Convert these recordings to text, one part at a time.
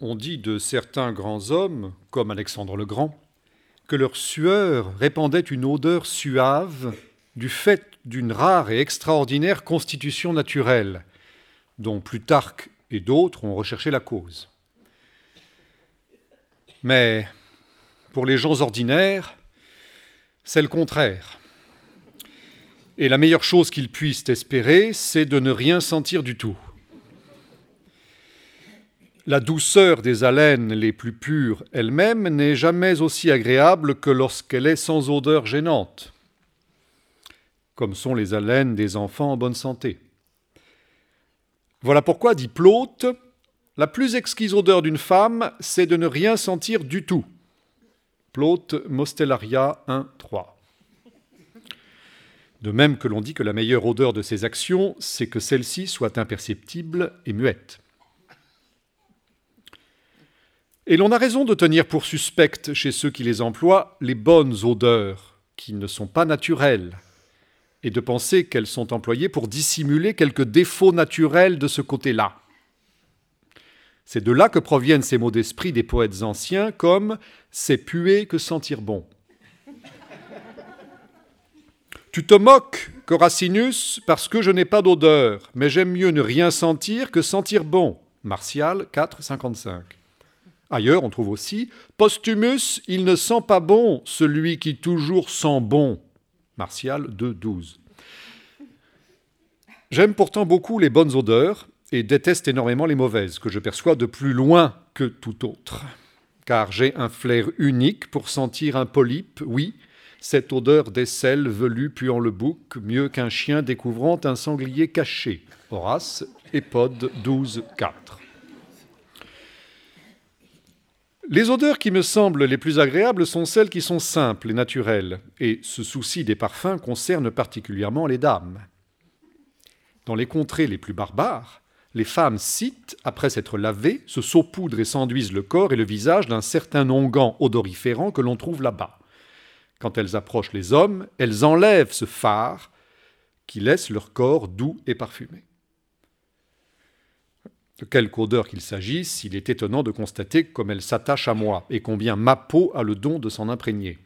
On dit de certains grands hommes, comme Alexandre le Grand, que leur sueur répandait une odeur suave du fait d'une rare et extraordinaire constitution naturelle, dont Plutarque et d'autres ont recherché la cause. Mais pour les gens ordinaires, c'est le contraire. Et la meilleure chose qu'ils puissent espérer, c'est de ne rien sentir du tout. La douceur des haleines les plus pures elle-même n'est jamais aussi agréable que lorsqu'elle est sans odeur gênante, comme sont les haleines des enfants en bonne santé. Voilà pourquoi, dit Plaute, la plus exquise odeur d'une femme, c'est de ne rien sentir du tout. Plaute, Mostellaria 1, 3. De même que l'on dit que la meilleure odeur de ses actions, c'est que celle-ci soit imperceptible et muette. Et l'on a raison de tenir pour suspectes chez ceux qui les emploient les bonnes odeurs, qui ne sont pas naturelles, et de penser qu'elles sont employées pour dissimuler quelques défauts naturels de ce côté-là. C'est de là que proviennent ces mots d'esprit des poètes anciens comme c'est puer que sentir bon. Tu te moques, Coracinus, parce que je n'ai pas d'odeur, mais j'aime mieux ne rien sentir que sentir bon. Martial 4, 55. Ailleurs, on trouve aussi Posthumus, il ne sent pas bon, celui qui toujours sent bon. Martial 2, 12. J'aime pourtant beaucoup les bonnes odeurs et déteste énormément les mauvaises, que je perçois de plus loin que tout autre. Car j'ai un flair unique pour sentir un polype, oui, cette odeur d'aisselle velue puant le bouc, mieux qu'un chien découvrant un sanglier caché. Horace, Épode 12, Les odeurs qui me semblent les plus agréables sont celles qui sont simples et naturelles, et ce souci des parfums concerne particulièrement les dames. Dans les contrées les plus barbares, les femmes citent, après s'être lavées, se saupoudrent et s'enduisent le corps et le visage d'un certain onguent odoriférant que l'on trouve là-bas. Quand elles approchent les hommes, elles enlèvent ce phare qui laisse leur corps doux et parfumé. De quelque odeur qu'il s'agisse, il est étonnant de constater comme elle s'attache à moi et combien ma peau a le don de s'en imprégner.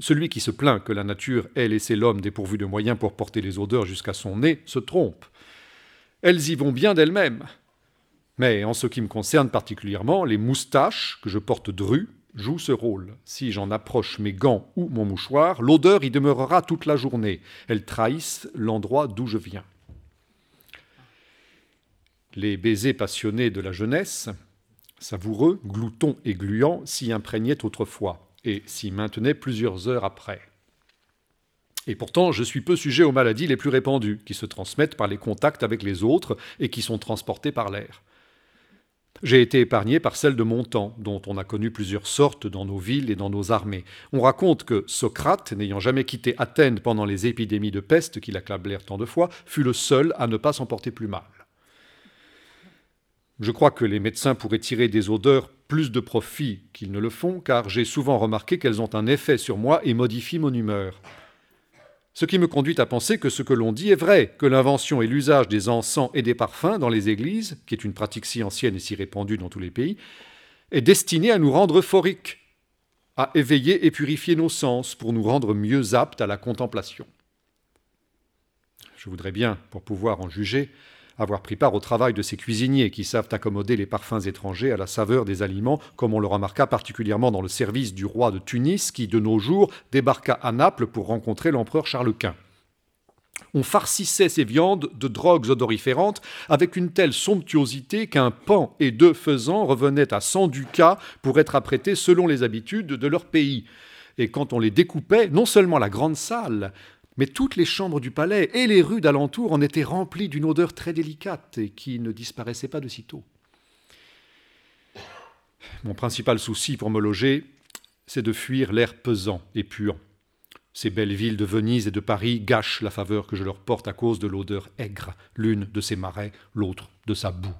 Celui qui se plaint que la nature ait laissé l'homme dépourvu de moyens pour porter les odeurs jusqu'à son nez se trompe. Elles y vont bien d'elles-mêmes. Mais en ce qui me concerne particulièrement, les moustaches que je porte drues jouent ce rôle. Si j'en approche mes gants ou mon mouchoir, l'odeur y demeurera toute la journée. Elles trahissent l'endroit d'où je viens les baisers passionnés de la jeunesse, savoureux, gloutons et gluants, s'y imprégnaient autrefois et s'y maintenaient plusieurs heures après. Et pourtant, je suis peu sujet aux maladies les plus répandues, qui se transmettent par les contacts avec les autres et qui sont transportées par l'air. J'ai été épargné par celle de mon temps, dont on a connu plusieurs sortes dans nos villes et dans nos armées. On raconte que Socrate, n'ayant jamais quitté Athènes pendant les épidémies de peste qui l'accablèrent tant de fois, fut le seul à ne pas s'en porter plus mal. Je crois que les médecins pourraient tirer des odeurs plus de profit qu'ils ne le font, car j'ai souvent remarqué qu'elles ont un effet sur moi et modifient mon humeur. Ce qui me conduit à penser que ce que l'on dit est vrai, que l'invention et l'usage des encens et des parfums dans les églises, qui est une pratique si ancienne et si répandue dans tous les pays, est destiné à nous rendre euphoriques, à éveiller et purifier nos sens pour nous rendre mieux aptes à la contemplation. Je voudrais bien, pour pouvoir en juger, avoir pris part au travail de ces cuisiniers qui savent accommoder les parfums étrangers à la saveur des aliments, comme on le remarqua particulièrement dans le service du roi de Tunis qui, de nos jours, débarqua à Naples pour rencontrer l'empereur Charles Quint. On farcissait ces viandes de drogues odoriférantes avec une telle somptuosité qu'un pan et deux faisans revenaient à 100 ducats pour être apprêtés selon les habitudes de leur pays. Et quand on les découpait, non seulement la grande salle, mais toutes les chambres du palais et les rues d'alentour en étaient remplies d'une odeur très délicate et qui ne disparaissait pas de sitôt. Mon principal souci pour me loger, c'est de fuir l'air pesant et puant. Ces belles villes de Venise et de Paris gâchent la faveur que je leur porte à cause de l'odeur aigre, l'une de ses marais, l'autre de sa boue.